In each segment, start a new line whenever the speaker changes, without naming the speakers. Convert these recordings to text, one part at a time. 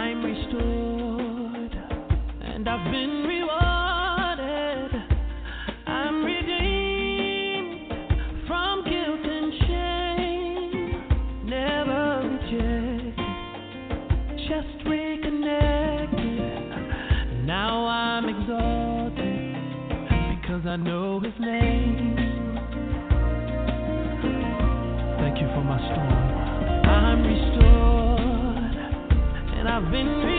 I'm
restored and I've been rewarded. I'm redeemed from guilt and shame. Never rejected, just reconnected. Now I'm exalted because I know His name. I've been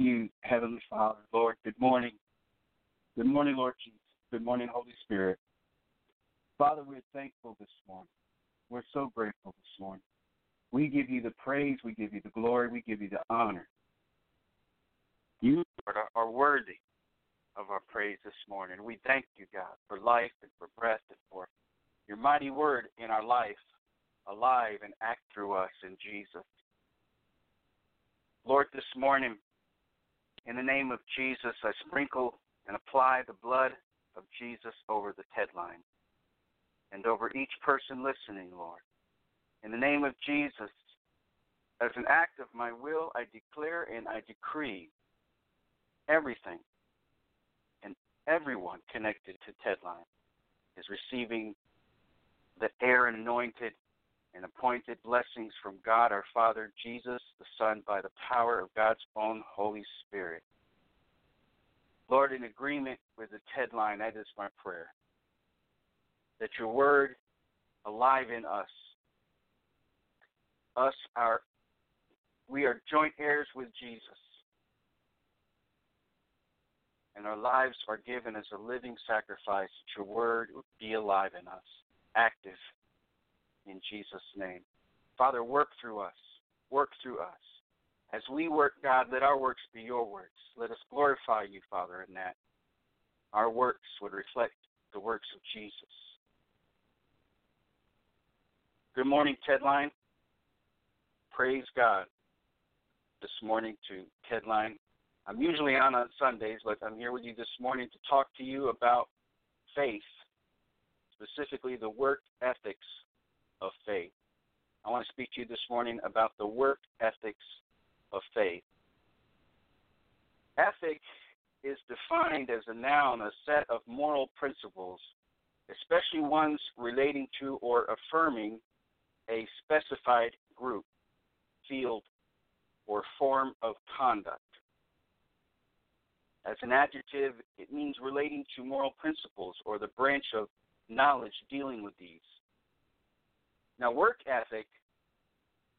You, Heavenly Father. Lord, good morning. Good morning, Lord Jesus. Good morning, Holy Spirit. Father, we're thankful this morning. We're so grateful this morning. We give you the praise, we give you the glory, we give you the honor. You, Lord, are worthy of our praise this morning. We thank you, God, for life and for breath and for your mighty word in our life, alive and act through us in Jesus. Lord, this morning, in the name of Jesus, I sprinkle and apply the blood of Jesus over the TED line and over each person listening, Lord. In the name of Jesus, as an act of my will, I declare and I decree everything and everyone connected to TEDline is receiving the air anointed and appointed blessings from God our Father, Jesus the Son, by the power of God's own Holy Spirit. Lord, in agreement with the TED line, that is my prayer. That your word alive in us. Us are we are joint heirs with Jesus. And our lives are given as a living sacrifice that your word be alive in us, active Jesus' name. Father, work through us. Work through us. As we work, God, let our works be your works. Let us glorify you, Father, in that. Our works would reflect the works of Jesus. Good morning, Tedline. Praise God. This morning to Tedline. I'm usually on on Sundays, but I'm here with you this morning to talk to you about faith, specifically the work ethics of faith. I want to speak to you this morning about the work ethics of faith. Ethic is defined as a noun, a set of moral principles, especially ones relating to or affirming a specified group, field, or form of conduct. As an adjective, it means relating to moral principles or the branch of knowledge dealing with these. Now, work ethic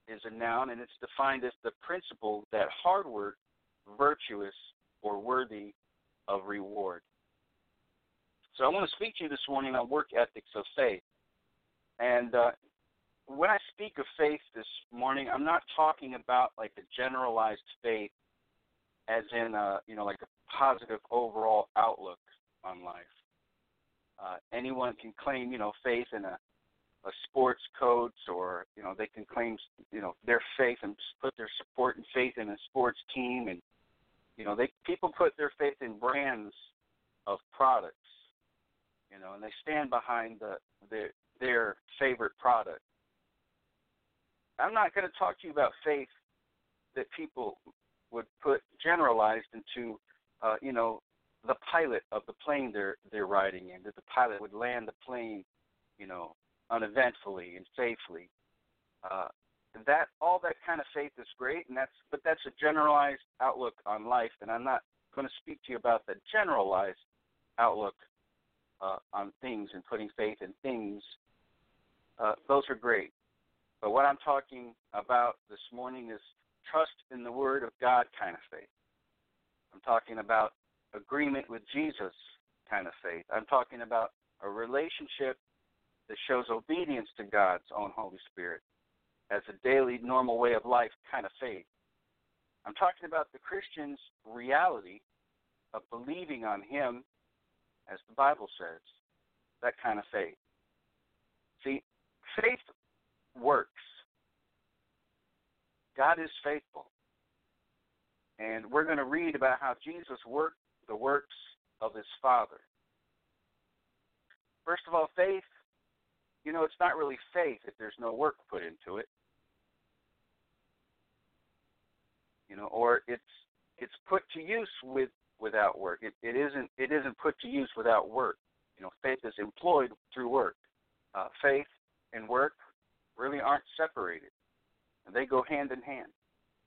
is a noun, and it's defined as the principle that hard work, virtuous, or worthy of reward. So I want to speak to you this morning on work ethics of faith. And uh, when I speak of faith this morning, I'm not talking about like a generalized faith, as in a, uh, you know like a positive overall outlook on life. Uh, anyone can claim you know faith in a a sports coach or you know they can claim you know their faith and put their support and faith in a sports team and you know they people put their faith in brands of products you know and they stand behind the their their favorite product. I'm not going to talk to you about faith that people would put generalized into uh you know the pilot of the plane they're they're riding in that the pilot would land the plane you know uneventfully and safely. Uh, that all that kind of faith is great, and that's but that's a generalized outlook on life, and I'm not going to speak to you about the generalized outlook uh, on things and putting faith in things. Uh, those are great, but what I'm talking about this morning is trust in the Word of God kind of faith. I'm talking about agreement with Jesus kind of faith. I'm talking about a relationship that shows obedience to God's own Holy Spirit as a daily, normal way of life kind of faith. I'm talking about the Christian's reality of believing on Him, as the Bible says, that kind of faith. See, faith works. God is faithful. And we're going to read about how Jesus worked the works of his Father. First of all, faith you know, it's not really faith if there's no work put into it. You know, or it's it's put to use with without work. It it isn't it isn't put to use without work. You know, faith is employed through work. Uh, faith and work really aren't separated. They go hand in hand.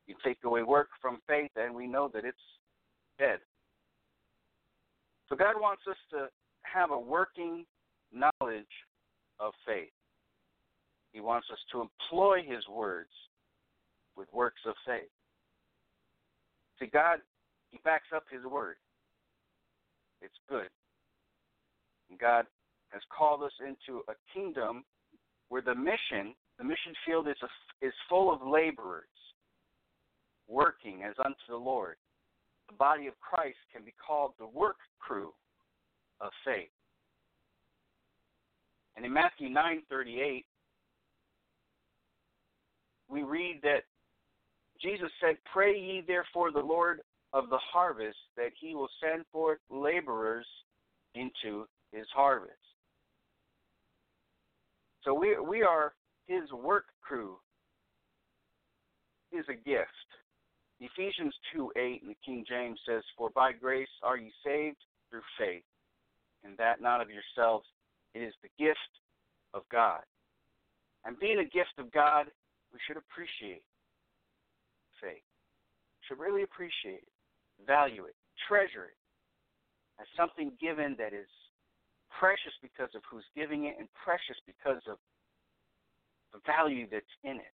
You take away work from faith, and we know that it's dead. So God wants us to have a working knowledge of faith. He wants us to employ His words with works of faith. See, God, He backs up His word. It's good. And God has called us into a kingdom where the mission, the mission field is, a, is full of laborers working as unto the Lord. The body of Christ can be called the work crew of faith. And in Matthew 9:38, we read that Jesus said, "Pray ye therefore the Lord of the harvest that he will send forth laborers into his harvest." So we we are his work crew. Is a gift. Ephesians 2 8 in the King James says, For by grace are ye saved through faith, and that not of yourselves. It is the gift of God. And being a gift of God, we should appreciate faith. Should really appreciate it, value it, treasure it as something given that is precious because of who's giving it and precious because of the value that's in it.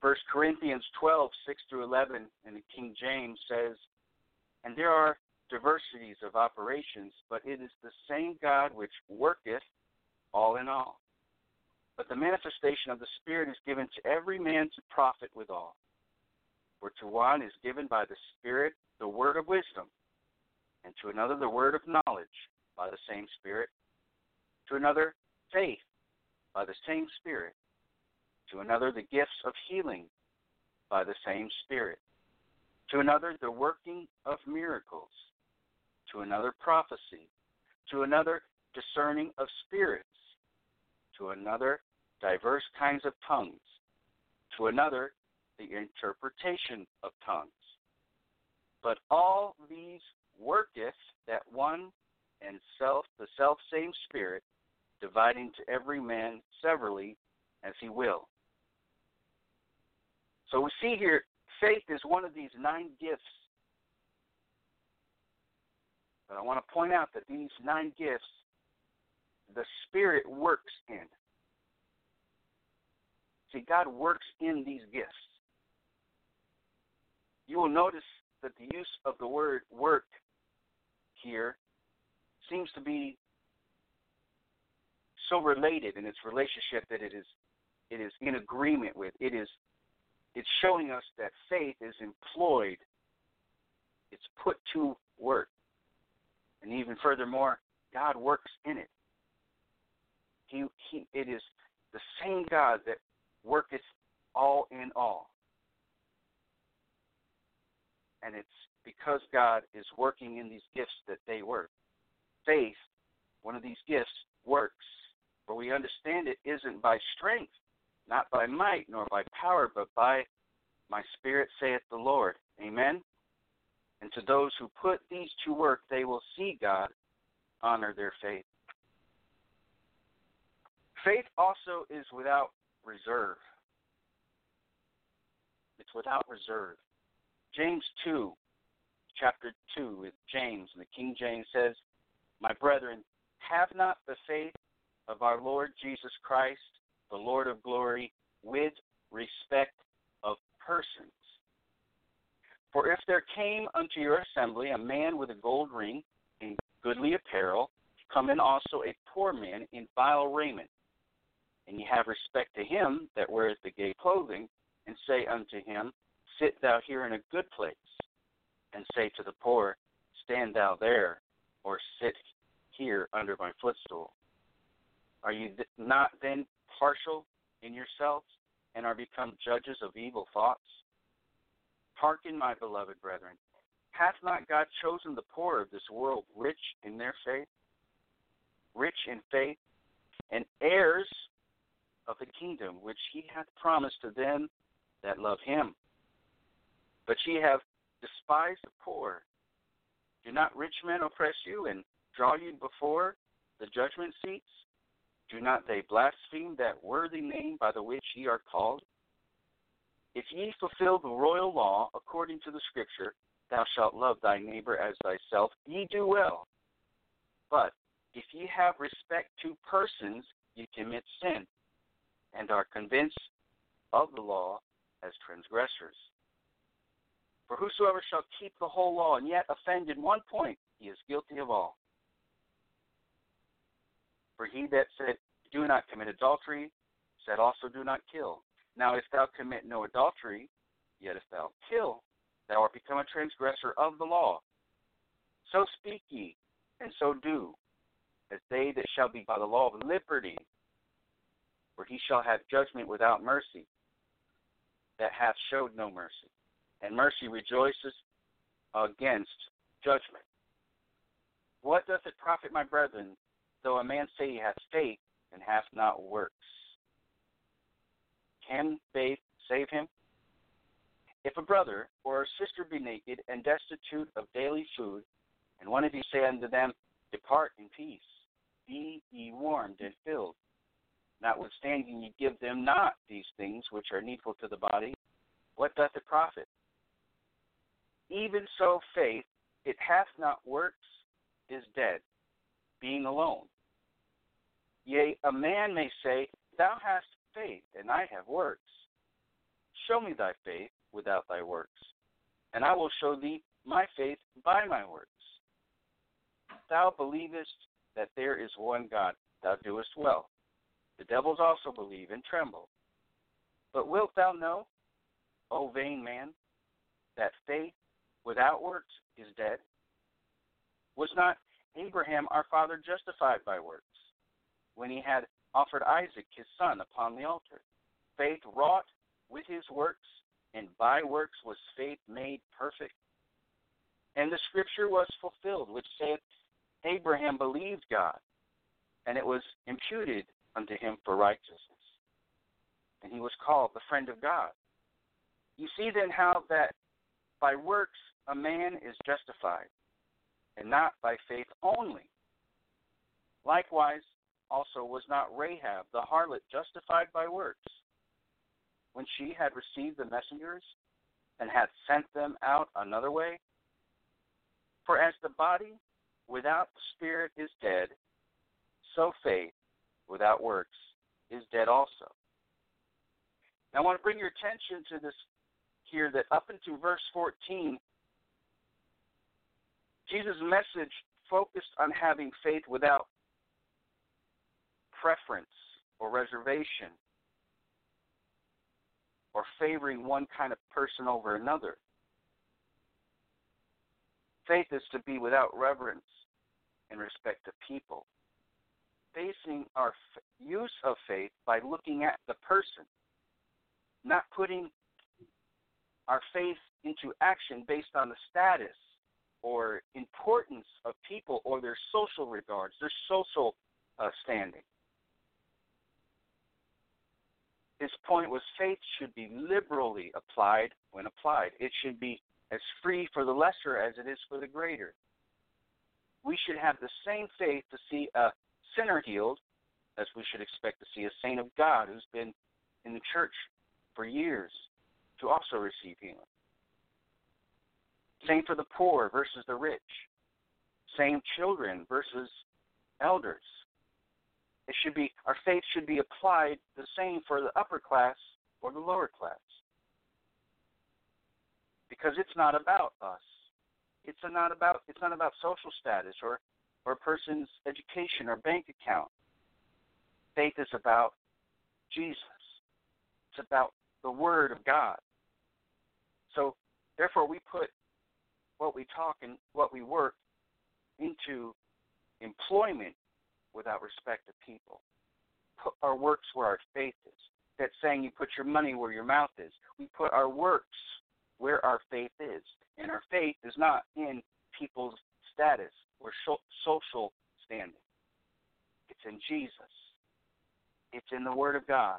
1 Corinthians 12, 6 through 11 in the King James says, And there are diversities of operations, but it is the same God which worketh all in all. But the manifestation of the Spirit is given to every man to profit withal. For to one is given by the Spirit the word of wisdom, and to another the word of knowledge by the same Spirit, to another faith by the same Spirit, to another the gifts of healing by the same Spirit, to another the working of miracles, to another prophecy, to another discerning of spirits, to another diverse kinds of tongues, to another the interpretation of tongues. But all these worketh that one and self the self same spirit, dividing to every man severally as he will. So we see here faith is one of these nine gifts. But I want to point out that these nine gifts the Spirit works in. See, God works in these gifts. You will notice that the use of the word work here seems to be so related in its relationship that it is it is in agreement with. It is it's showing us that faith is employed. It's put to work. And even furthermore, God works in it. He, he, it is the same God that worketh all in all. And it's because God is working in these gifts that they work. Faith, one of these gifts, works. For we understand it isn't by strength, not by might, nor by power, but by my spirit, saith the Lord. Amen. And to those who put these to work, they will see God honor their faith. Faith also is without reserve. It's without reserve. James 2, chapter 2, James, and the King James says, My brethren, have not the faith of our Lord Jesus Christ, the Lord of glory, with respect of persons. For if there came unto your assembly a man with a gold ring and goodly apparel, come in also a poor man in vile raiment, and ye have respect to him that weareth the gay clothing, and say unto him, Sit thou here in a good place, and say to the poor, Stand thou there, or sit here under my footstool. Are you th- not then partial in yourselves, and are become judges of evil thoughts? Hearken, my beloved brethren, hath not God chosen the poor of this world rich in their faith, rich in faith, and heirs of the kingdom which he hath promised to them that love him. But ye have despised the poor. Do not rich men oppress you and draw you before the judgment seats? Do not they blaspheme that worthy name by the which ye are called? If ye fulfill the royal law according to the scripture, thou shalt love thy neighbor as thyself, ye do well. But if ye have respect to persons, ye commit sin and are convinced of the law as transgressors. For whosoever shall keep the whole law and yet offend in one point, he is guilty of all. For he that said, Do not commit adultery, said also, Do not kill. Now, if thou commit no adultery, yet if thou kill, thou art become a transgressor of the law. So speak ye, and so do, as they that shall be by the law of liberty. For he shall have judgment without mercy, that hath showed no mercy. And mercy rejoices against judgment. What doth it profit, my brethren, though a man say he hath faith and hath not works? Can faith save him? If a brother or a sister be naked and destitute of daily food, and one of you say unto them, Depart in peace, be ye warmed and filled, notwithstanding ye give them not these things which are needful to the body, what doth it profit? Even so, faith, it hath not works, is dead, being alone. Yea, a man may say, Thou hast faith, and I have works. Show me thy faith without thy works, and I will show thee my faith by my works. Thou believest that there is one God, thou doest well. The devils also believe and tremble. But wilt thou know, O vain man, that faith without works is dead? Was not Abraham our father justified by works when he had offered Isaac his son upon the altar? Faith wrought with his works, and by works was faith made perfect. And the scripture was fulfilled, which saith, Abraham believed God, and it was imputed unto him for righteousness. And he was called the friend of God. You see then how that by works a man is justified, and not by faith only. Likewise, also was not Rahab the harlot justified by works, when she had received the messengers and had sent them out another way? For as the body without the spirit is dead, so faith without works is dead also. Now, I want to bring your attention to this here that up into verse 14, Jesus' message focused on having faith without preference or reservation or favoring one kind of person over another. Faith is to be without reverence in respect to people. Basing our f- use of faith by looking at the person, not putting our faith into action based on the status or importance of people or their social regards, their social uh, standing. His point was faith should be liberally applied when applied. It should be as free for the lesser as it is for the greater. We should have the same faith to see a sinner healed as we should expect to see a saint of God who's been in the church for years to also receive healing. Same for the poor versus the rich. Same children versus elders. It should be our faith should be applied the same for the upper class or the lower class. Because it's not about us. It's not about it's not about social status or or a person's education or bank account. Faith is about Jesus. It's about the Word of God. So, therefore, we put what we talk and what we work into employment without respect to people. Put our works where our faith is. That saying you put your money where your mouth is. We put our works where our faith is. And our faith is not in people's status or social standing. It's in Jesus. It's in the Word of God.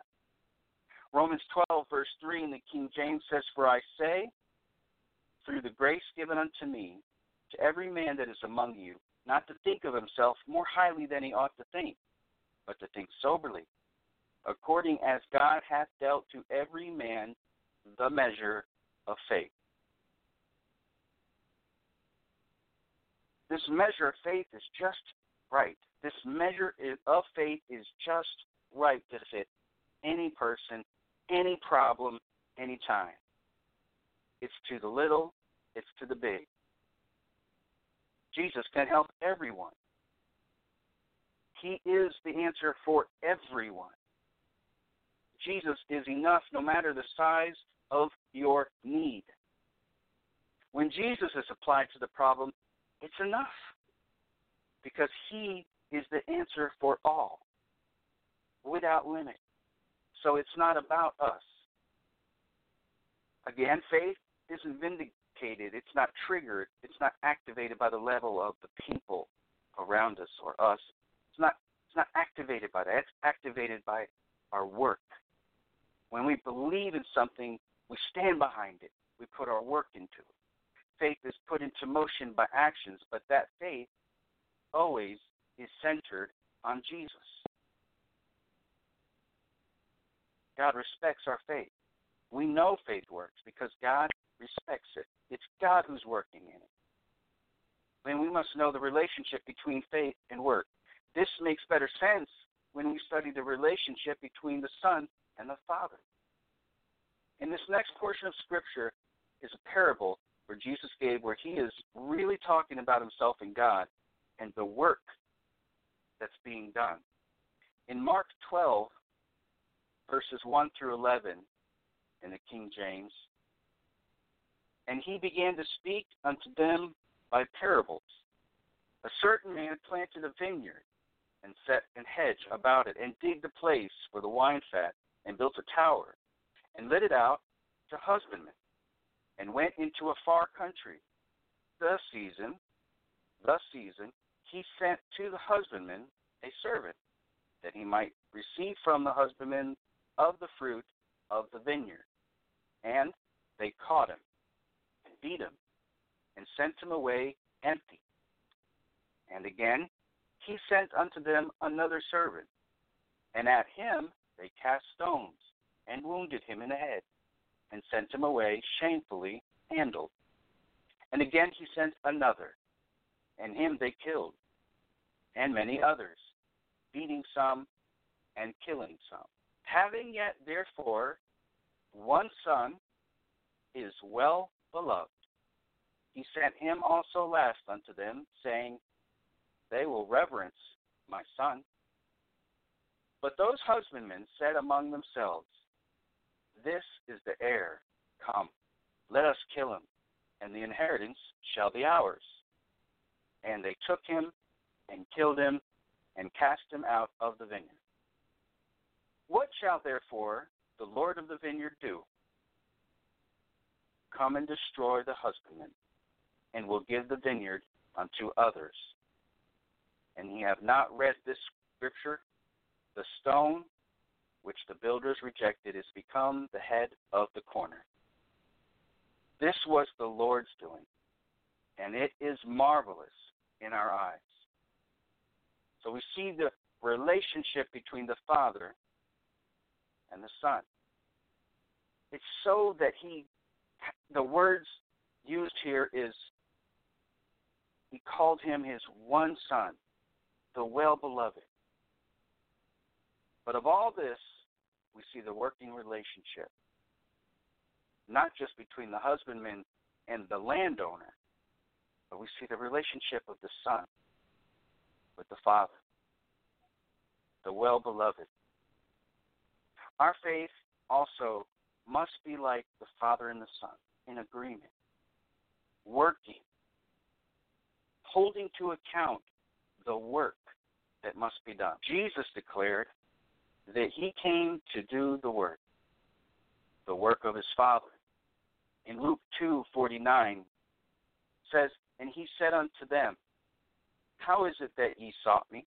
Romans 12, verse 3 in the King James says, For I say, through the grace given unto me, to every man that is among you, not to think of himself more highly than he ought to think, but to think soberly, according as God hath dealt to every man the measure of faith. This measure of faith is just right. This measure of faith is just right to fit any person any problem any time. it's to the little, it's to the big. Jesus can help everyone. He is the answer for everyone. Jesus is enough no matter the size of your need. When Jesus is applied to the problem, it's enough because he is the answer for all without limit. So it's not about us. Again, faith isn't vindicated, it's not triggered, it's not activated by the level of the people around us or us. It's not it's not activated by that. It's activated by our work. When we believe in something, we stand behind it. We put our work into it. Faith is put into motion by actions, but that faith always is centered on Jesus. God respects our faith. We know faith works because God respects it. It's God who's working in it. And we must know the relationship between faith and work. This makes better sense when we study the relationship between the Son and the Father. In this next portion of Scripture is a parable where Jesus gave, where he is really talking about himself and God and the work that's being done. In Mark 12, verses 1 through 11, in the King James, and he began to speak unto them by parables. A certain man planted a vineyard and set an hedge about it, and digged a place for the wine fat, and built a tower, and let it out to husbandmen, and went into a far country. The season, the season, he sent to the husbandman a servant, that he might receive from the husbandman of the fruit of the vineyard. And they caught him, beat him, and sent him away empty. And again he sent unto them another servant, and at him they cast stones, and wounded him in the head, and sent him away shamefully handled. And again he sent another, and him they killed, and many others, beating some and killing some. Having yet therefore one son is well beloved, he sent him also last unto them, saying, They will reverence my son. But those husbandmen said among themselves, This is the heir. Come, let us kill him, and the inheritance shall be ours. And they took him and killed him and cast him out of the vineyard. What shall therefore the Lord of the vineyard do? Come and destroy the husbandman, and will give the vineyard unto others. And ye have not read this scripture? The stone which the builders rejected is become the head of the corner. This was the Lord's doing, and it is marvelous in our eyes. So we see the relationship between the Father and the Son. It's so that he, the words used here is, he called him his one Son, the well beloved. But of all this, we see the working relationship, not just between the husbandman and the landowner, but we see the relationship of the Son with the Father, the well beloved. Our faith also must be like the Father and the Son, in agreement, working, holding to account the work that must be done. Jesus declared that he came to do the work, the work of his Father. In Luke 2:49 says, "And he said unto them, How is it that ye sought me?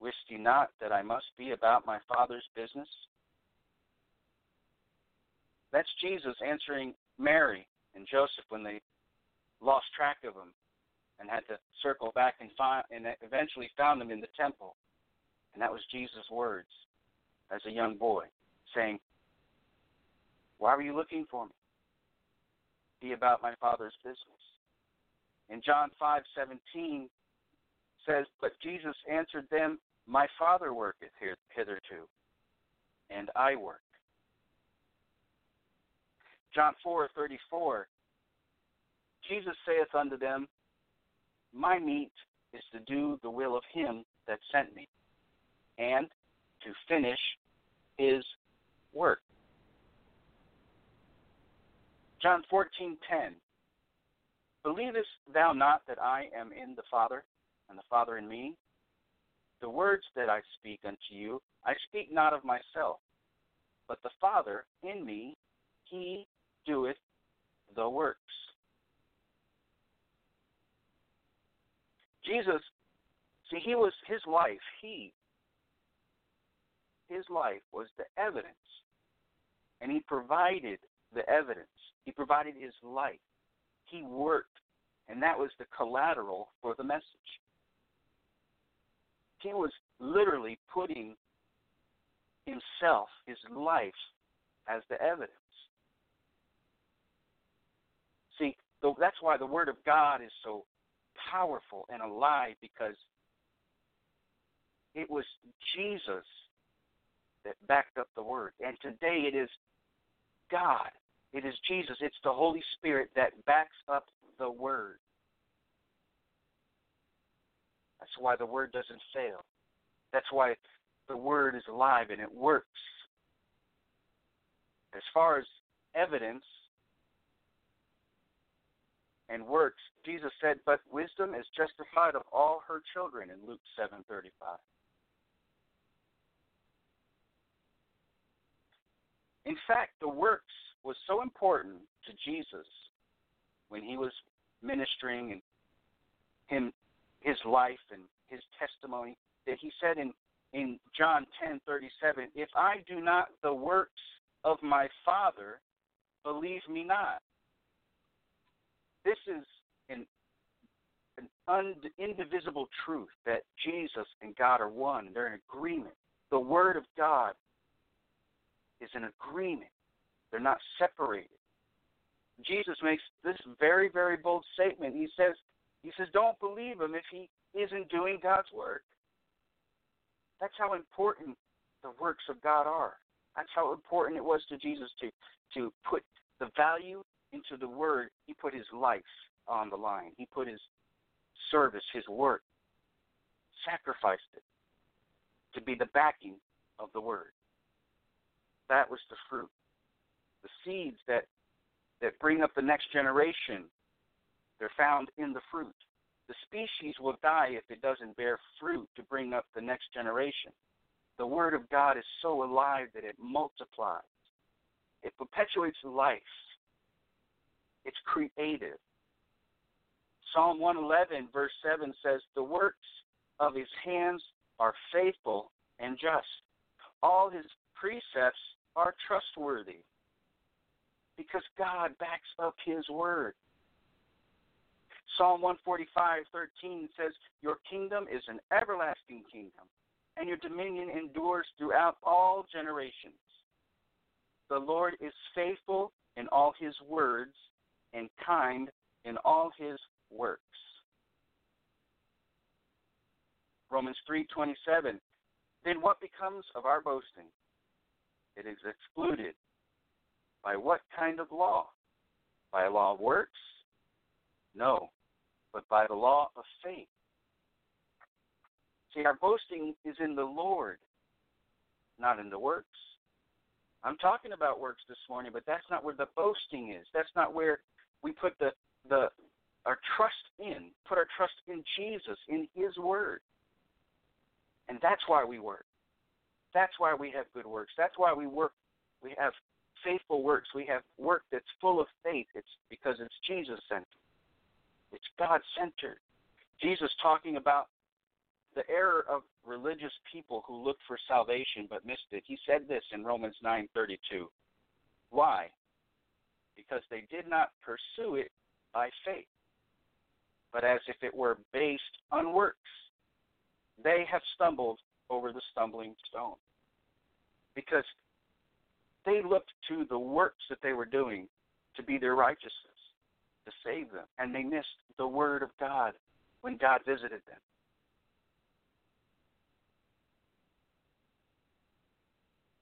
Wist ye not that I must be about my Father's business?" That's Jesus answering Mary and Joseph when they lost track of him and had to circle back and find and eventually found him in the temple. And that was Jesus' words as a young boy, saying, Why were you looking for me? Be about my father's business. In John five seventeen says, But Jesus answered them, My Father worketh hitherto, and I work. John 4:34 Jesus saith unto them, My meat is to do the will of him that sent me, and to finish his work. John 14:10 Believest thou not that I am in the Father, and the Father in me? The words that I speak unto you, I speak not of myself, but the Father in me, he doeth the works. Jesus, see, he was his life, he, his life was the evidence. And he provided the evidence. He provided his life. He worked. And that was the collateral for the message. He was literally putting himself, his life, as the evidence. See, that's why the Word of God is so powerful and alive because it was Jesus that backed up the Word. And today it is God, it is Jesus, it's the Holy Spirit that backs up the Word. That's why the Word doesn't fail. That's why the Word is alive and it works. As far as evidence, and works, Jesus said, "But wisdom is justified of all her children" in Luke 7:35. In fact, the works was so important to Jesus when he was ministering and him his life and his testimony that he said in in John 10:37, "If I do not the works of my Father, believe me not." This is an an und- indivisible truth that Jesus and God are one. They're in agreement. The Word of God is an agreement. They're not separated. Jesus makes this very, very bold statement. He says, he says, don't believe him if he isn't doing God's work. That's how important the works of God are. That's how important it was to Jesus to to put the value into the word, he put his life on the line. He put his service, his work, sacrificed it to be the backing of the word. That was the fruit. The seeds that that bring up the next generation, they're found in the fruit. The species will die if it doesn't bear fruit to bring up the next generation. The Word of God is so alive that it multiplies, it perpetuates life, it's creative. Psalm 111, verse 7 says, The works of his hands are faithful and just. All his precepts are trustworthy because God backs up his word. Psalm 145:13 says, "Your kingdom is an everlasting kingdom, and your dominion endures throughout all generations." The Lord is faithful in all his words and kind in all his works. Romans 3:27 Then what becomes of our boasting? It is excluded. By what kind of law? By law of works? No, but by the law of faith. See, our boasting is in the Lord, not in the works. I'm talking about works this morning, but that's not where the boasting is. That's not where we put the the our trust in, put our trust in Jesus, in His Word, and that's why we work. That's why we have good works. That's why we work. We have faithful works. We have work that's full of faith. It's because it's Jesus centered. It's God centered. Jesus talking about the error of religious people who looked for salvation but missed it. He said this in Romans 9:32. Why? because they did not pursue it by faith, but as if it were based on works. They have stumbled over the stumbling stone because they looked to the works that they were doing to be their righteousness, to save them, and they missed the Word of God when God visited them.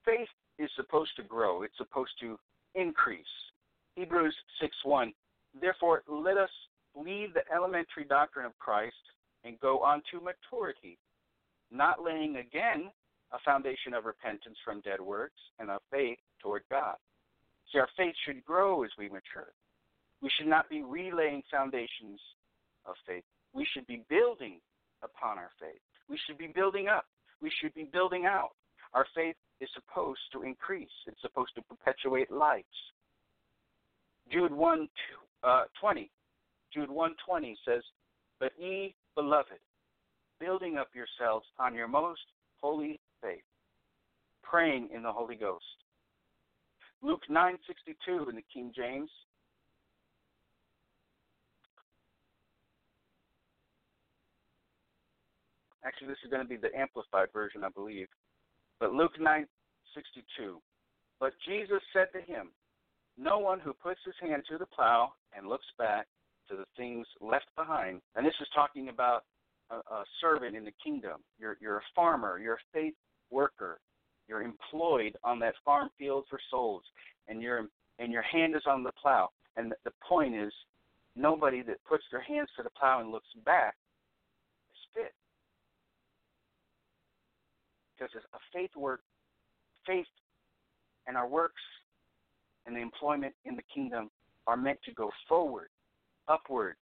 Faith is supposed to grow, it's supposed to increase Hebrews 6 1. Therefore, let us leave the elementary doctrine of Christ and go on to maturity, not laying again a foundation of repentance from dead works and of faith toward God. See, our faith should grow as we mature. We should not be relaying foundations of faith. We should be building upon our faith. We should be building up. We should be building out. Our faith is supposed to increase. It's supposed to perpetuate lives. Jude 1 uh, 20. Jude 120 says, But ye, beloved, building up yourselves on your most holy faith, praying in the Holy Ghost. Luke 9:62 in the King James Actually, this is going to be the amplified version, I believe. But Luke 9:62. But Jesus said to him, No one who puts his hand to the plow and looks back to the things left behind. And this is talking about a, a servant in the kingdom. You're you're a farmer. You're a faith worker. You're employed on that farm field for souls, and your and your hand is on the plow. And the point is, nobody that puts their hands to the plow and looks back is fit because a faith work, faith and our works and the employment in the kingdom are meant to go forward, upward.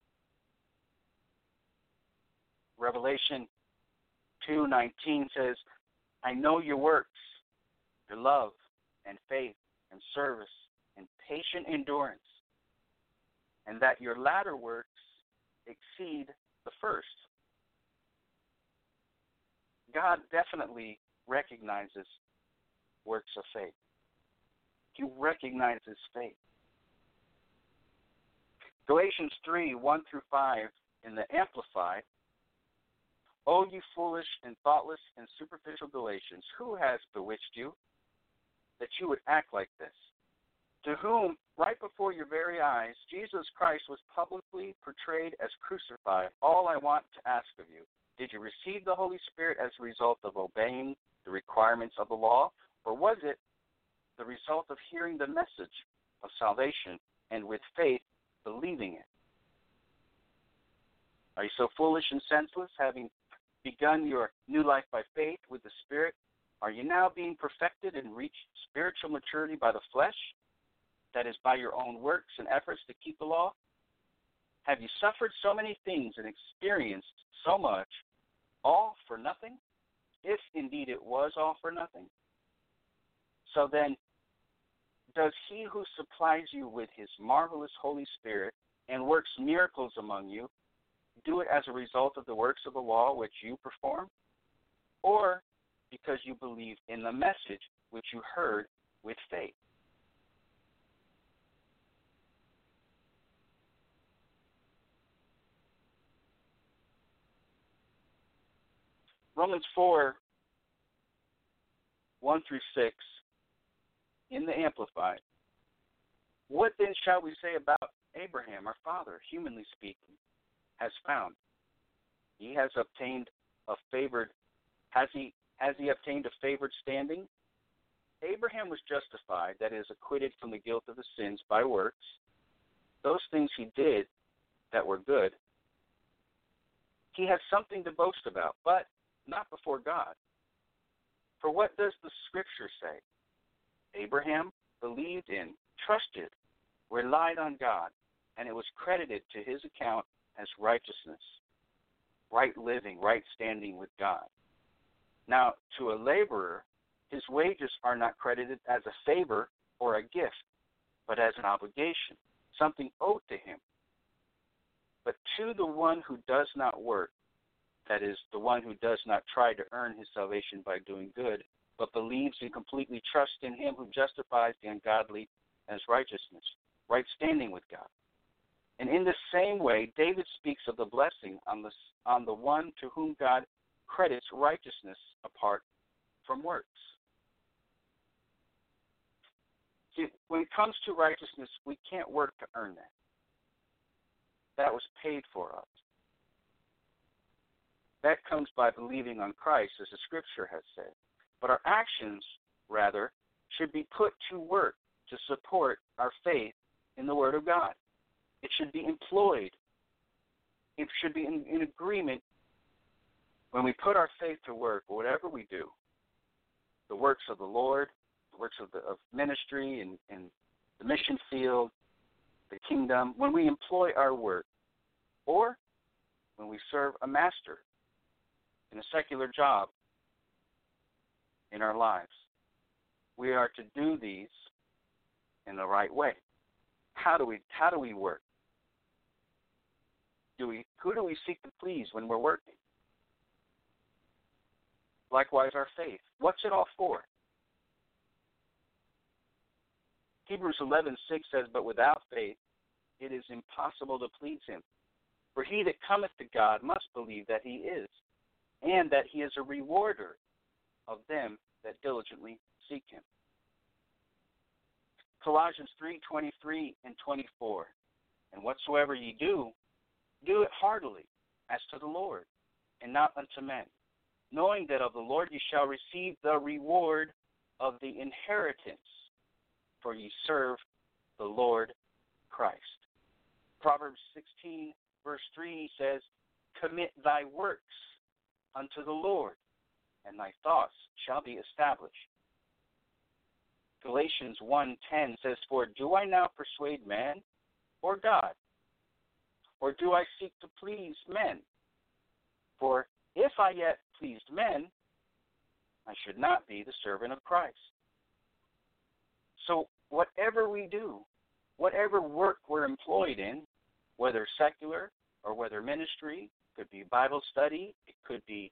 Revelation 2:19 says, "I know your works, your love and faith and service and patient endurance, and that your latter works exceed the first." God definitely recognizes works of faith. He recognizes faith. Galatians 3 1 through 5 in the Amplified. O you foolish and thoughtless and superficial Galatians, who has bewitched you that you would act like this? To whom, right before your very eyes, Jesus Christ was publicly portrayed as crucified. All I want to ask of you did you receive the Holy Spirit as a result of obeying the requirements of the law, or was it the result of hearing the message of salvation and with faith believing it? Are you so foolish and senseless, having begun your new life by faith with the Spirit? Are you now being perfected and reach spiritual maturity by the flesh? That is, by your own works and efforts to keep the law? Have you suffered so many things and experienced so much, all for nothing? If indeed it was all for nothing. So then, does he who supplies you with his marvelous Holy Spirit and works miracles among you do it as a result of the works of the law which you perform? Or because you believe in the message which you heard with faith? Romans 4 1 through 6 in the Amplified. What then shall we say about Abraham, our father, humanly speaking, has found? He has obtained a favored has he has he obtained a favored standing? Abraham was justified, that is, acquitted from the guilt of the sins by works. Those things he did that were good. He has something to boast about, but not before God. For what does the scripture say? Abraham believed in, trusted, relied on God, and it was credited to his account as righteousness, right living, right standing with God. Now, to a laborer, his wages are not credited as a favor or a gift, but as an obligation, something owed to him. But to the one who does not work, that is, the one who does not try to earn his salvation by doing good, but believes and completely trusts in him who justifies the ungodly as righteousness, right standing with God. And in the same way, David speaks of the blessing on the, on the one to whom God credits righteousness apart from works. See, when it comes to righteousness, we can't work to earn that. That was paid for us. That comes by believing on Christ, as the scripture has said. But our actions, rather, should be put to work to support our faith in the Word of God. It should be employed. It should be in, in agreement when we put our faith to work, whatever we do, the works of the Lord, the works of, the, of ministry and, and the mission field, the kingdom, when we employ our work, or when we serve a master in a secular job in our lives, we are to do these in the right way. How do we how do we work? Do we who do we seek to please when we're working? Likewise our faith. What's it all for? Hebrews 11:6 says, "But without faith it is impossible to please him. For he that cometh to God must believe that he is, and that he is a rewarder of them that diligently seek him." Colossians 3:23 and 24. And whatsoever ye do, do it heartily, as to the Lord, and not unto men, knowing that of the Lord ye shall receive the reward of the inheritance, for ye serve the Lord Christ. Proverbs 16, verse 3 says, Commit thy works unto the Lord, and thy thoughts shall be established. Galatians 1:10 says, "For do I now persuade man or God? Or do I seek to please men? For if I yet pleased men, I should not be the servant of Christ." So whatever we do, whatever work we're employed in, whether secular or whether ministry, could be Bible study, it could be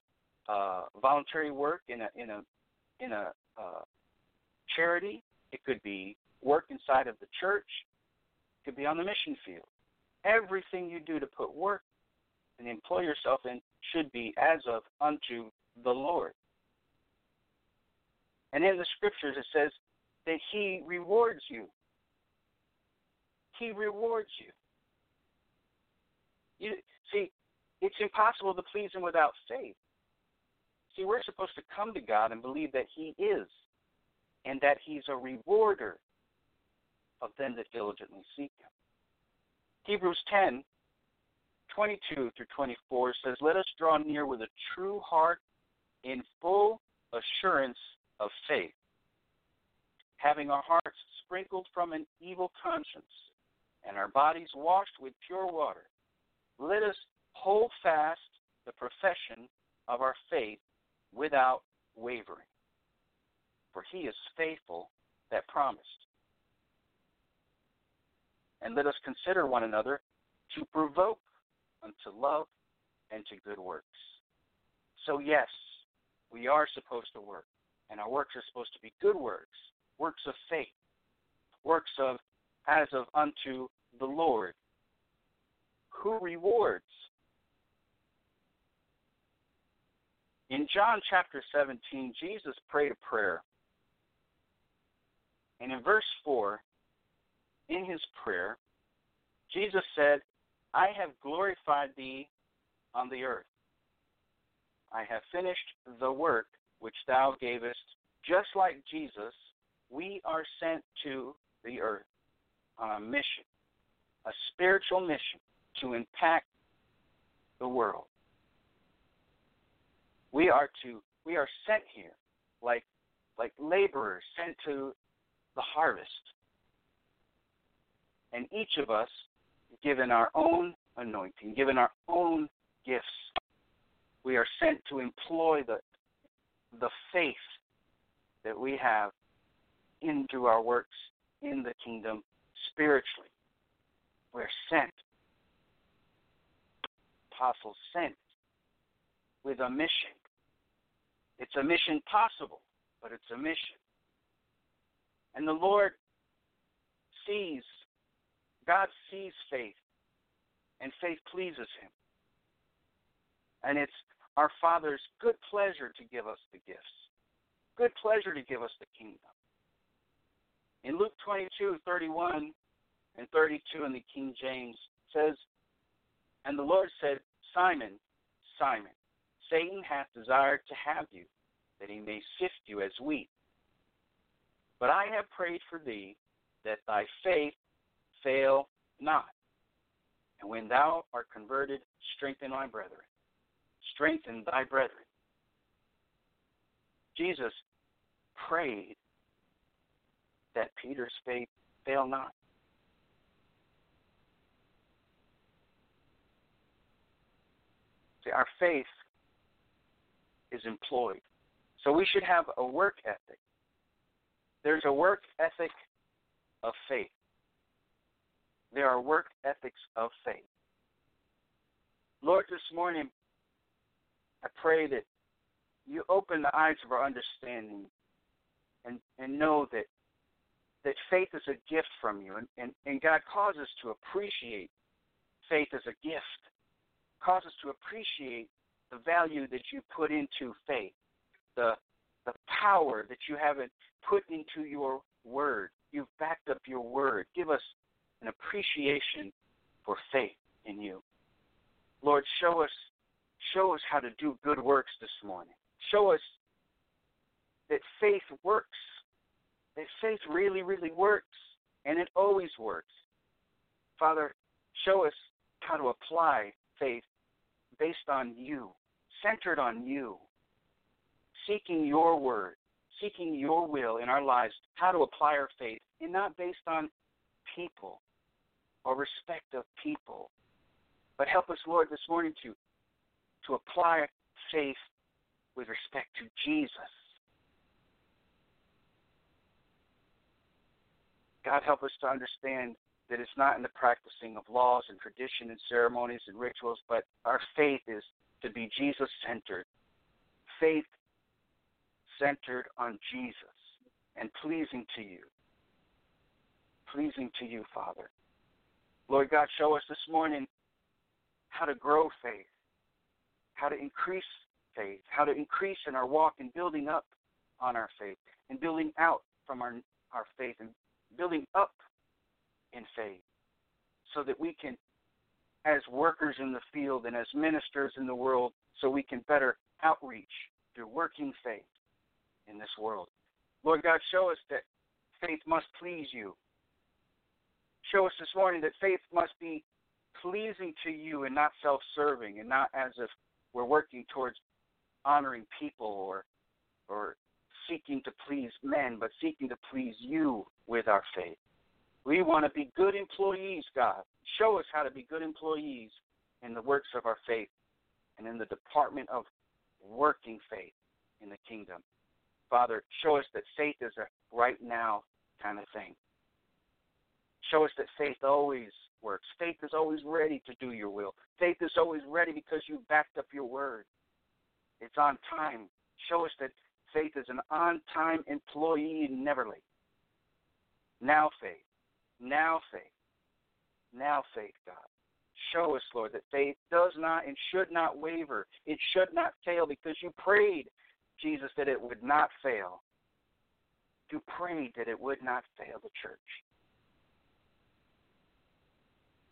uh, voluntary work in a in a in a uh, charity, it could be work inside of the church, it could be on the mission field. Everything you do to put work and employ yourself in should be as of unto the Lord. And in the scriptures it says that He rewards you. He rewards you. You see, it's impossible to please Him without faith. See, we're supposed to come to God and believe that He is and that he's a rewarder of them that diligently seek him. Hebrews 10, 22 through 24 says, Let us draw near with a true heart in full assurance of faith, having our hearts sprinkled from an evil conscience and our bodies washed with pure water. Let us hold fast the profession of our faith without wavering for he is faithful that promised. And let us consider one another to provoke unto love and to good works. So, yes, we are supposed to work, and our works are supposed to be good works, works of faith, works of as of unto the Lord, who rewards. In John chapter 17, Jesus prayed a prayer and in verse 4, in his prayer, Jesus said, I have glorified thee on the earth. I have finished the work which thou gavest. Just like Jesus, we are sent to the earth on a mission, a spiritual mission to impact the world. We are to we are sent here like like laborers sent to the harvest. And each of us, given our own anointing, given our own gifts, we are sent to employ the, the faith that we have into our works in the kingdom spiritually. We're sent. Apostles sent with a mission. It's a mission possible, but it's a mission. And the Lord sees, God sees faith, and faith pleases Him. And it's our Father's good pleasure to give us the gifts, good pleasure to give us the kingdom. In Luke 22, 31 and 32 in the King James says, And the Lord said, Simon, Simon, Satan hath desired to have you, that he may sift you as wheat. But I have prayed for thee that thy faith fail not. And when thou art converted, strengthen thy brethren. Strengthen thy brethren. Jesus prayed that Peter's faith fail not. See, our faith is employed. So we should have a work ethic. There's a work ethic of faith. There are work ethics of faith. Lord, this morning, I pray that you open the eyes of our understanding and, and know that that faith is a gift from you and, and, and God calls us to appreciate faith as a gift. Cause us to appreciate the value that you put into faith, the the power that you haven't put into your word. You've backed up your word. Give us an appreciation for faith in you. Lord, show us show us how to do good works this morning. Show us that faith works. That faith really, really works. And it always works. Father, show us how to apply faith based on you, centered on you, seeking your word, seeking your will in our lives, how to apply our faith, and not based on people or respect of people. But help us, Lord, this morning to to apply faith with respect to Jesus. God, help us to understand that it's not in the practicing of laws and tradition and ceremonies and rituals, but our faith is to be Jesus centered. Faith centered on Jesus and pleasing to you. Pleasing to you, Father. Lord God, show us this morning how to grow faith, how to increase faith, how to increase in our walk and building up on our faith and building out from our, our faith and building up in faith so that we can, as workers in the field and as ministers in the world, so we can better outreach through working faith in this world. Lord God, show us that faith must please you. Show us this morning that faith must be pleasing to you and not self serving and not as if we're working towards honoring people or or seeking to please men, but seeking to please you with our faith. We want to be good employees, God. Show us how to be good employees in the works of our faith and in the department of working faith in the kingdom. Father, show us that faith is a right now kind of thing. Show us that faith always works. Faith is always ready to do your will. Faith is always ready because you backed up your word. It's on time. Show us that faith is an on time employee never late. Now faith. Now faith. Now faith, God. Show us, Lord, that faith does not and should not waver. It should not fail because you prayed Jesus that it would not fail. You prayed that it would not fail the church.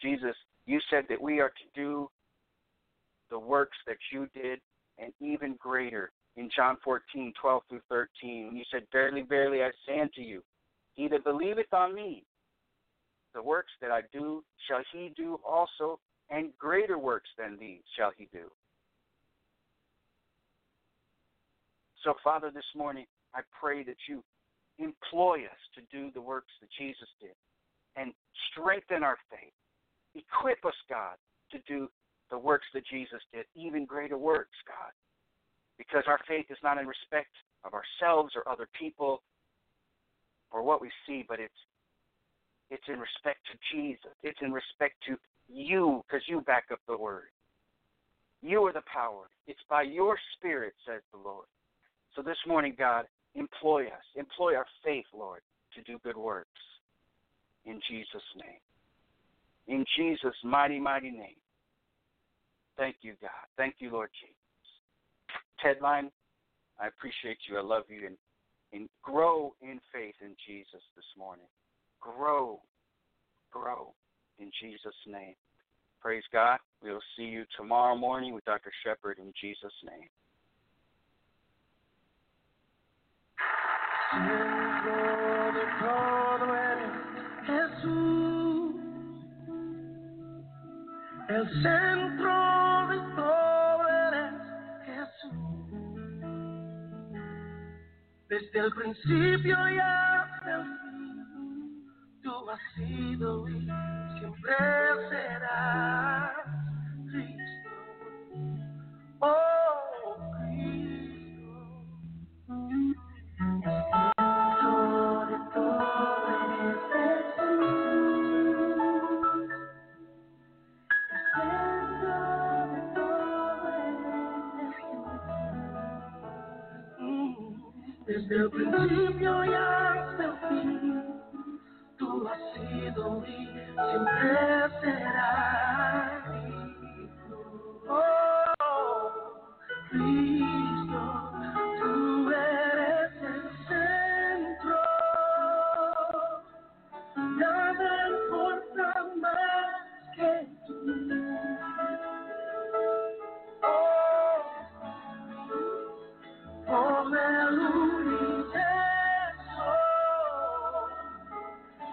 Jesus, you said that we are to do the works that you did and even greater in John 14, 12 through 13. You said, Verily, verily, I say unto you, he that believeth on me, the works that I do shall he do also, and greater works than these shall he do. So, Father, this morning, I pray that you employ us to do the works that Jesus did and strengthen our faith. Equip us, God, to do the works that Jesus did, even greater works, God. Because our faith is not in respect of ourselves or other people or what we see, but it's it's in respect to Jesus. It's in respect to you, because you back up the word. You are the power. It's by your spirit, says the Lord. So this morning, God, employ us, employ our faith, Lord, to do good works. In Jesus' name. In Jesus' mighty, mighty name. Thank you, God. Thank you, Lord Jesus. Ted Line, I appreciate you. I love you. And, and grow in faith in Jesus this morning grow, grow in Jesus' name. Praise God. We will see you tomorrow morning with Dr. Shepherd in Jesus' name.
El centro de todo eres Jesús. Desde el principio como has sido y siempre Cristo. Oh Cristo, sobre todo de todo eres Jesús. Desde el principio ya. going to heaven.